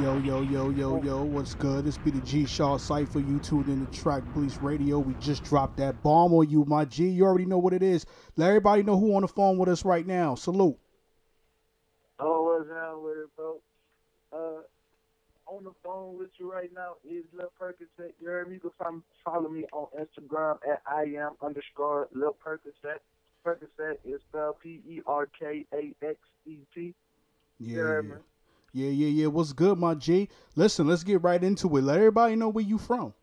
Yo, yo, yo, yo, yo, what's good? This be the G Shaw Cypher. You tuned in to Track Police Radio. We just dropped that bomb on you, my G. You already know what it is. Let everybody know who on the phone with us right now. Salute. Oh, what's down with it, bro? Uh, on the phone with you right now is Lil Percocet. You heard me? You can follow me on Instagram at I am underscore Lil Percocet. Percocet is spelled P E R K A X E T. Yeah, You heard me? Yeah, yeah, yeah. What's good, my G? Listen, let's get right into it. Let everybody know where you from.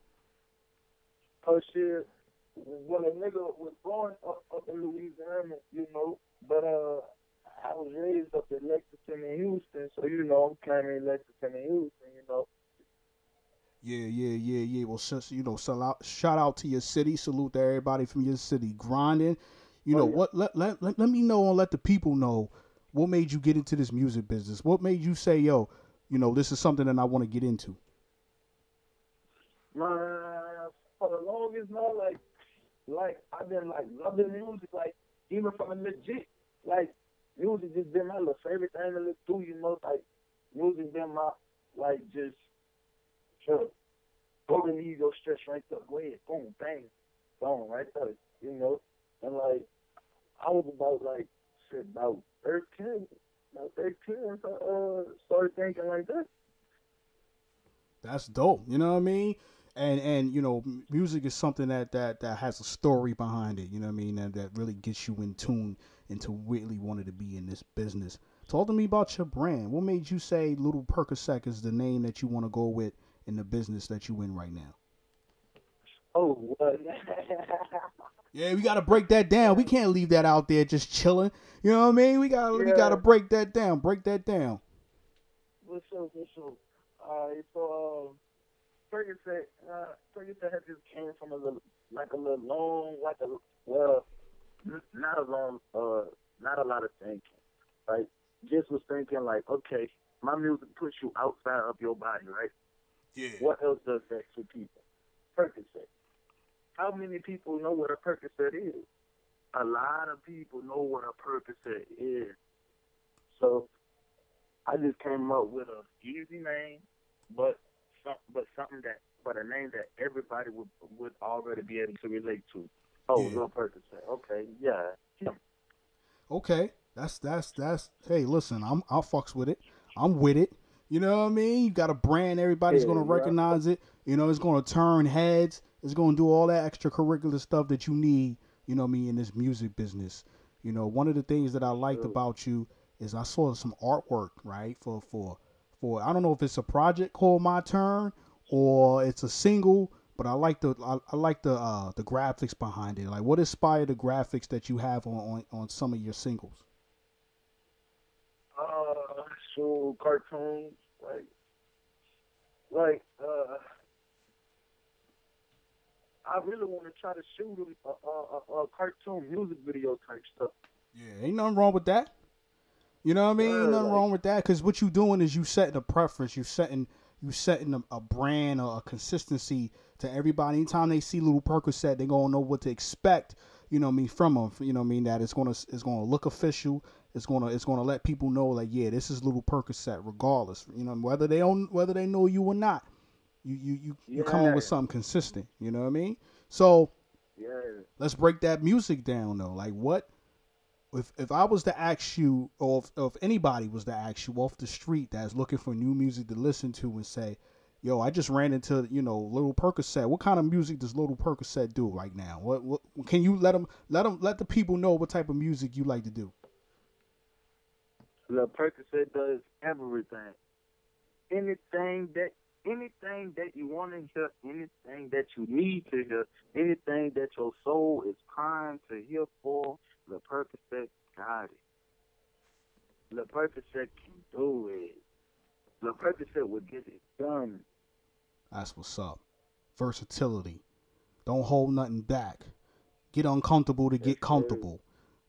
Oh shit. Well, a nigga was born up, up in Louisiana, you know, but uh, I was raised up in Lexington and Houston, so you know I'm claiming Lexington and Houston, you know. Yeah, yeah, yeah, yeah. Well, since you know, sell out, shout out to your city. Salute to everybody from your city grinding. You Oh, know yeah. what? Let, let let let me know and let the people know what made you get into this music business. What made you say, yo, you know, this is something that I want to get into. Man, for the longest, man, like, like I've been like loving music, like even from a legit, like music just been my favorite thing to look through, you know, like music been my like just sure. Go need your stress right there, go ahead, boom, bang, boom, right there, you know, and like I was about like shit about thirteen, about thirteen, so uh started thinking like that. That's dope. You know what I mean? And and you know, music is something that that that has a story behind it. You know what I mean? And that really gets you in tune into really wanted to be in this business. Talk to me about your brand. What made you say Little Percocet is the name that you want to go with in the business that you in right now? Oh, what? Yeah, we gotta break that down. We can't leave that out there just chilling. You know what I mean? We gotta we gotta break that down. Break that down. For sure, for sure. Alright, so um, Ferguson, uh, Ferguson had just came from a little, like a little long, like a well, not a long, uh, not a lot of thinking, right? Just was thinking like, okay, my music puts you outside of your body, right? Yeah. What else does that to people? Percocet. How many people know what a Percocet is? A lot of people know what a Percocet is. So I just came up with a easy name, but some, but something that but a name that everybody would would already be able to relate to. Oh, Yeah. Lil Percocet. Okay, yeah. him. Okay, that's that's that's. Hey, listen, I'm I fucks with it. I'm with it. You know what I mean? You got a brand, everybody's Yeah, gonna recognize it. You know, it's gonna turn heads. It's gonna do all that extracurricular stuff that you need. You know what I mean in this music business. You know, one of the things that I liked True. about you is I saw some artwork, right? For for for I don't know if it's a project called My Turn or it's a single, but I like the I, I like the uh the graphics behind it. Like what inspired the graphics that you have on on, on some of your singles? Uh, so cartoons, like, like, uh, I really want to try to shoot them a, a, a, cartoon music video type stuff. Yeah, ain't nothing wrong with that. You know what I mean? Ain't nothing like- wrong with that because what you doing is you setting a preference. You setting you setting a, a brand or a consistency to everybody. Anytime they see Little Percocet, they gonna know what to expect. You know what I mean from them. You know what I mean that it's gonna it's gonna look official. It's gonna it's gonna let people know like yeah, this is Little Percocet, regardless. You know whether they own whether they know you or not. You you you you coming with Yeah. something consistent. You know what I mean? So Yeah. let's break that music down though. Like what if if I was to ask you or if, or if anybody was to ask you off the street that's looking for new music to listen to and say, "Yo, I just ran into, you know, Little Percocet. What kind of music does Little Percocet do right now? What what can you let them let them let the people know what type of music you like to do?" Lil Percocet does everything. Anything that anything that you want to hear, anything that you need to hear, anything that your soul is crying to hear for, Lil Percocet got it. The Percocet can do it. Lil Percocet will get it done. That's what's up. Versatility. Don't hold nothing back. Get uncomfortable to get comfortable.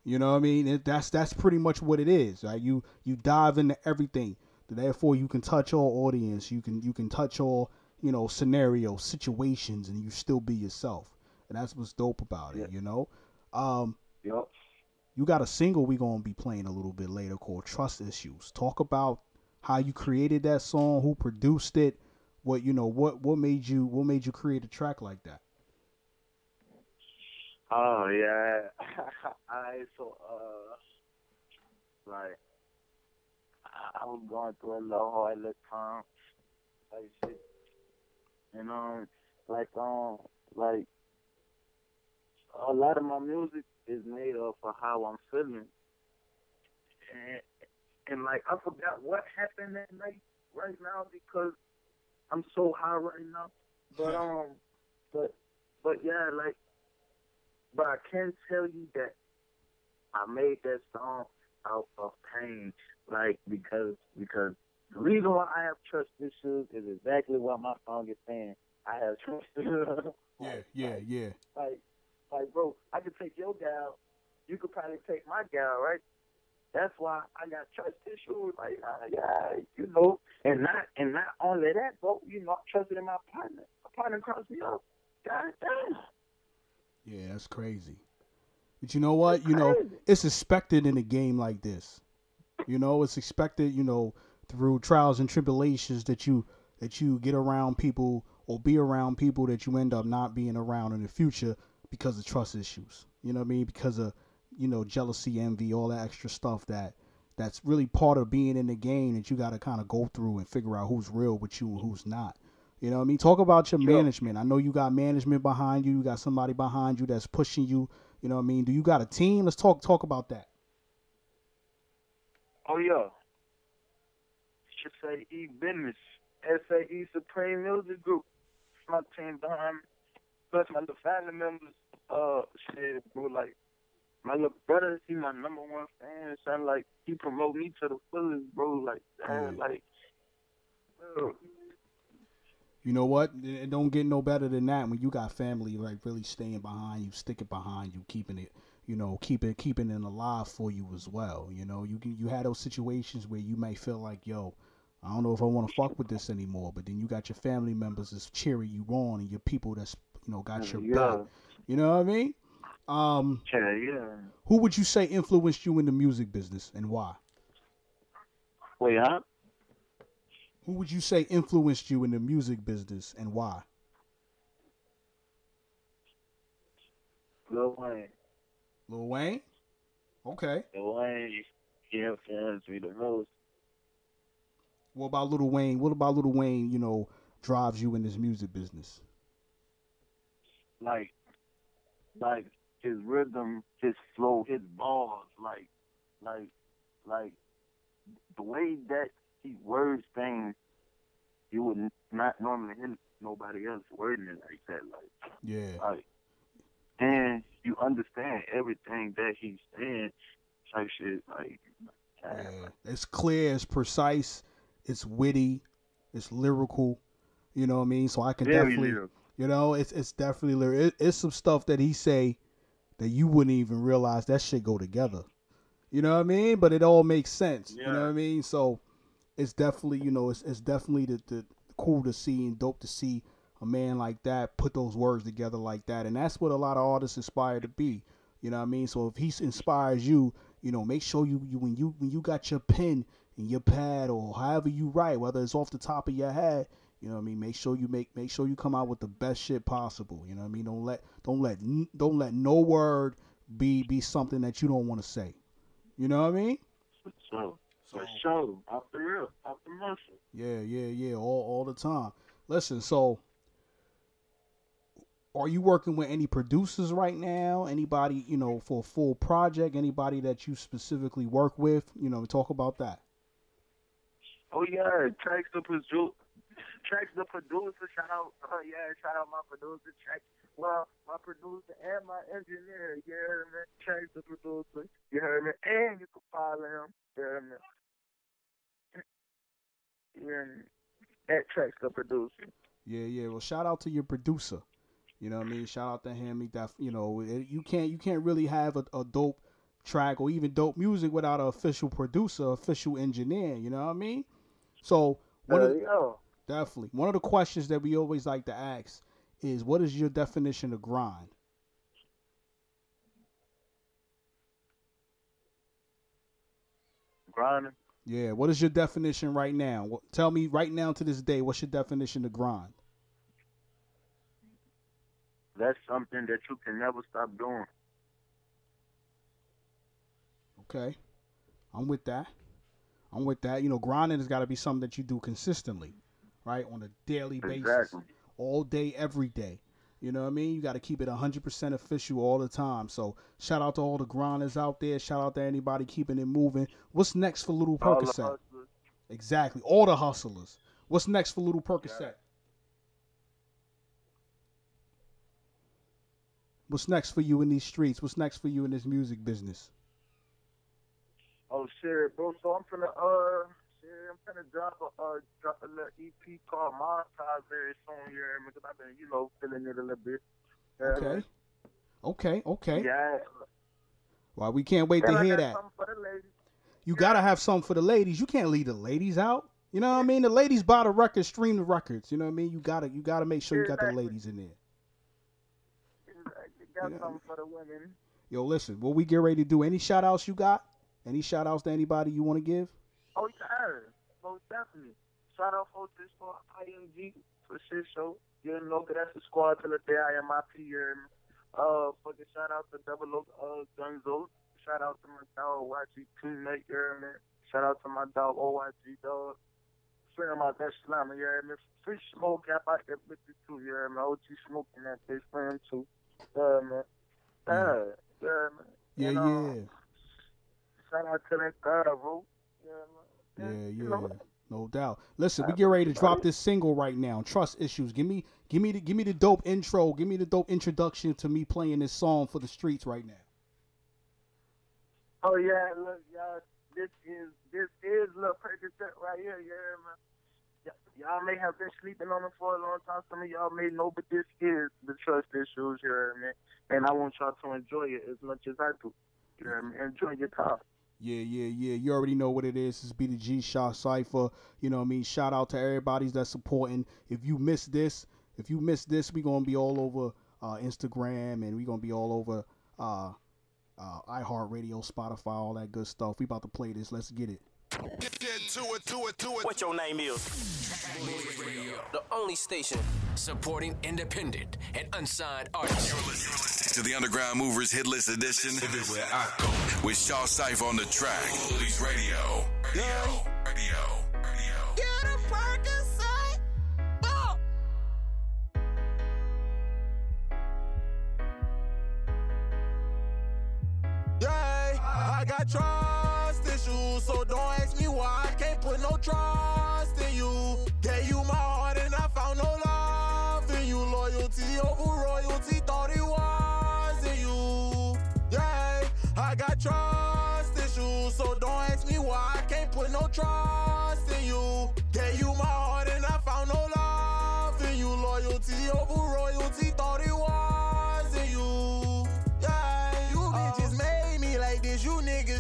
You know what I mean? It, that's that's pretty much what it is. Right? You you dive into everything. Therefore, you can touch all audience. You can you can touch all you know scenarios, situations, and you still be yourself. And that's what's dope about it. Yeah. You know. Um, Yup. you got a single we gonna be playing a little bit later called Trust Issues. Talk about how you created that song, who produced it, what you know, what what made you what made you create a track like that? Oh yeah, I so uh, like I was going through a little hard little time, like shit, you know, like um, like a lot of my music is made up of how I'm feeling, and and like I forgot what happened that night right now because I'm so high right now, but um, but but yeah, like but I can tell you that I made that song out of pain, like because because the reason why I have trust issues is exactly what my song is saying. I have trust issues. yeah, yeah, yeah. Like, like, bro, I could take your gal. You could probably take my gal, right? That's why I got trust issues. Like, uh, yeah, you know, and not and not only that, bro. You know, I trusted in my partner. My partner crossed me up. God damn. Yeah, that's crazy. But you know what? You know, it's expected in a game like this. You know, it's expected, you know, through trials and tribulations that you that you get around people or be around people that you end up not being around in the future because of trust issues. You know what I mean? Because of, you know, jealousy, envy, all that extra stuff that that's really part of being in the game that you got to kind of go through and figure out who's real with you and who's not. You know what I mean? Talk about your management. I know you got management behind you. You got somebody behind you that's pushing you. You know what I mean? Do you got a team? Let's talk talk about that. Oh yeah. SAE E Business. SAE Supreme Music Group. My team behind me. Plus my little family members. Uh shit, bro, like my little brother, he my number one fan. Sound like he promote me to the fullest, bro. Like, damn, yeah. like, bro, you know what? It don't get no better than that when you got family like really staying behind you, sticking behind you, keeping it, you know, keeping keeping it alive for you as well. You know, you can you had those situations where you may feel like, yo, I don't know if I want to fuck with this anymore, but then you got your family members that's cheering you on and your people that's you know got your yeah. back. You know what I mean? Um, yeah, yeah. Who would you say influenced you in the music business and why? Wait, huh? Who would you say influenced you in the music business and why? Lil Wayne. Lil Wayne? Okay. Lil Wayne, he influenced me the most. What about Lil Wayne? What about Lil Wayne, you know, drives you in this music business? Like, like his rhythm, his flow, his bars, like, like, like the way that he words things you would not normally hear nobody else wording it like that. Like yeah, like and you understand everything that he's saying. Type shit like. Yeah, it's clear, it's precise, it's witty, it's lyrical. You know what I mean? So I can Very definitely, lyrical. you know, it's it's definitely lyrical. It, it's some stuff that he say that you wouldn't even realize that shit go together. You know what I mean? But it all makes sense. Yeah. You know what I mean? So it's definitely you know it's, it's definitely the, the cool to see and dope to see a man like that put those words together like that. And that's what a lot of artists aspire to be. You know what i mean? So if he inspires you you know make sure you, you when you when you got your pen and your pad or however you write whether it's off the top of your head you know what i mean? Make sure you make make sure you come out with the best shit possible. You know what i mean? Don't let don't let don't let no word be be something that you don't want to say. You know what i mean so for sure. Off the real. Off the muscle. Yeah, yeah, yeah. All all the time. Listen, so are you working with any producers right now? Anybody, you know, for a full project? Anybody that you specifically work with? You know, talk about that. Oh yeah, tracks the producer, tracks the producer. Shout out, oh yeah, shout out my producer, tracks. Well, my producer and my engineer. You heard me? Tracks the producer. You heard me? And you can follow him. You heard me? That track's the producer. Yeah, yeah. Well, shout out to your producer. You know what I mean? Shout out to him. He that you know you can't you can't really have a, a dope track or even dope music without an official producer, official engineer. You know what I mean? So one of the, yeah. definitely one of the questions that we always like to ask is, what is your definition of grind? Grinding. Yeah. What is your definition right now? What, tell me right now to this day. What's your definition of grind? That's something that you can never stop doing. Okay. I'm with that. I'm with that. You know, grinding has got to be something that you do consistently, right? On a daily basis, Exactly. all day, every day. You know what I mean? You got to keep it 100% official all the time. So, shout out to all the grinders out there. Shout out to anybody keeping it moving. What's next for Little Percocet? Exactly. All the hustlers. What's next for Little Percocet? What's next for you in these streets? What's next for you in this music business? Oh shit, bro. So I'm finna uh shit, I'm gonna drop a uh drop a little EP called Montage very soon here, because I've been, you know, feeling it a little bit. Yeah, Okay. Okay, okay. Yeah. Well, we can't wait And to I hear got that. something for the ladies. You gotta have something for the ladies. You can't leave the ladies out. You know what I mean? The ladies buy the records, stream the records. You know what I mean? You gotta you gotta make sure you got the ladies in there. Exactly. Got Yeah. something for the women. Yo, listen, what we get ready to do? Any shout outs you got? Any shout outs to anybody you wanna give? Oh yeah, most definitely. Shout out for this for IMG for shit show. You know, 'cause that's the squad till the day I am my PM. Uh, fucking shout out to Double O, uh, Gunzo. Shout out to my dog YG teammate, you hear me? Shout out to my dog OYG dog. Friend my best slammer, you hear me? Free smoke out out there with you too, you hear me? OG smoking that bitch for him too. Yeah, man. Yeah, yeah, man. Yeah, uh, yeah. Shout out to that girl, bro. Yeah, Yeah, man. Yeah. know, No doubt. Listen, we get ready to drop this single right now. Trust issues. Give me, give me the, give me the dope intro. Give me the dope introduction to me playing this song for the streets right now. Oh yeah, look, y'all. This is this is Lil Percocet right here, yeah, man. Y'all may have been sleeping on it for a long time. Some of y'all may know, but this is the trust issues here, man. And I want y'all to enjoy it as much as I do. You know what I mean? Enjoy your time. Yeah, yeah, yeah. You already know what it is. It's be the G Shaw Cypher. You know what I mean? Shout out to everybody that's supporting. If you miss this, if you miss this, we gonna be all over uh, Instagram and we gonna be all over uh, uh, iHeartRadio, Spotify, all that good stuff. We about to play this. Let's get it. Get to it, to it, to it. What your name is? The only station supporting independent and unsigned artists. To the Underground Movers Hit List Edition. Where I go. With Shaw Cypher on the track. Police Radio. Radio. Radio. Radio.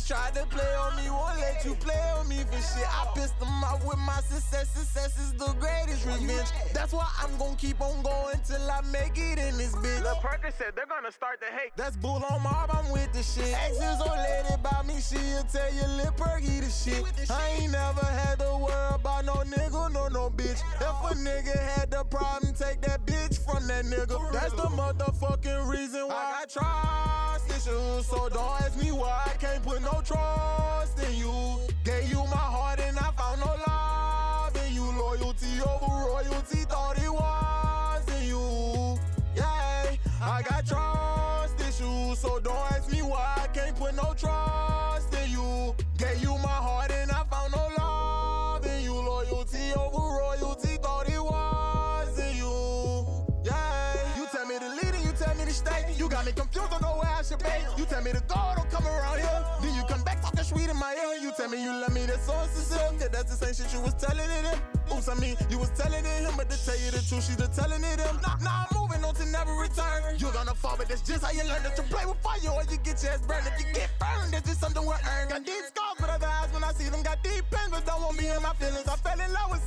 You tried to play on me, won't let you play on me for shit. I pissed them off with my success. Success is the greatest revenge. That's why I'm gonna keep on going till I make it in this bitch. Lil Perkins said they're gonna start to hate. That's bull on mob, I'm with the shit. Exes or lady about me, she'll tell you lip perky the shit. I ain't never had to worry about no nigga, no no bitch. If a nigga had the problem, take that bitch from that nigga. That's the motherfucking reason why I trust issues. So don't ask me why I can't put no trust in you. Gave you my heart and I found no love in you. Loyalty over royalty, thought it was in you. Yeah, I got trust issues, so don't ask me why I can't put no trust in you. Gave you my heart and I found no love in you. Loyalty over royalty, thought it was in you. Yeah, you tell me to lead and you tell me to stay. You got me confused, don't know I should be. You tell me to go, don't come around here. Then you come back talking sweet in my ear. You tell me you love me, that's so sincere. Yeah, that's the same shit you was telling it him. Oops, I mean, you was telling it him, but to tell you the truth, she the telling it him. Now, now I'm moving on to never return. You're gonna fall, but that's just how you learn that you play with fire or you get your ass burned. If you get burned, that's just something we're. Got deep scars, but other eyes when I see them got deep pain, but don't want me in my feelings. I fell in love with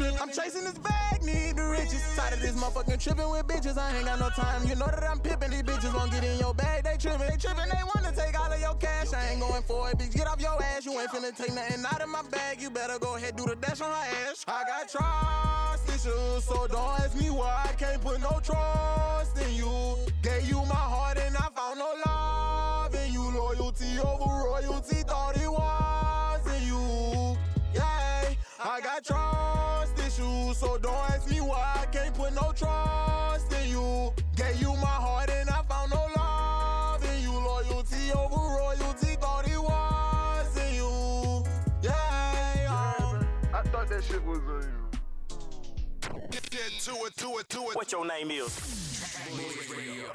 I'm chasing this bag, need the riches. Tired of this motherfucking tripping with bitches, I ain't got no time. You know that I'm pipping, these bitches won't get in your bag. They tripping, they tripping, they wanna take all of your cash. I ain't ain't going for it, bitch. Get off your ass. You ain't finna take nothing out of my bag. You better go ahead, do the dash on her ass. I got trust issues, so don't ask me why I can't put no trust in you. Gave you my heart and I found no love name is?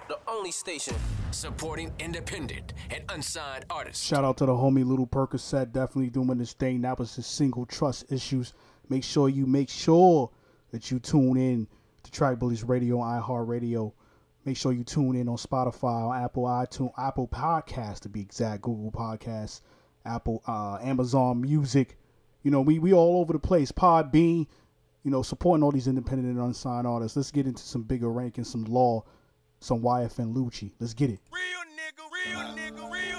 The only station Supporting independent and unsigned artists. Shout out to the homie Little Percocet, definitely doing this thing. That was his single Trust Issues. Make sure you make sure that you tune in to Track Bullies Radio, iHeartRadio. Make sure you tune in on Spotify, on Apple iTunes, Apple Podcasts to be exact, Google Podcasts, Apple, uh, Amazon Music. You know, we we all over the place. Podbean, you know, supporting all these independent and unsigned artists. Let's get into some bigger rank and some law, some YFN Lucci. Let's get it. Real nigga, real nigga, real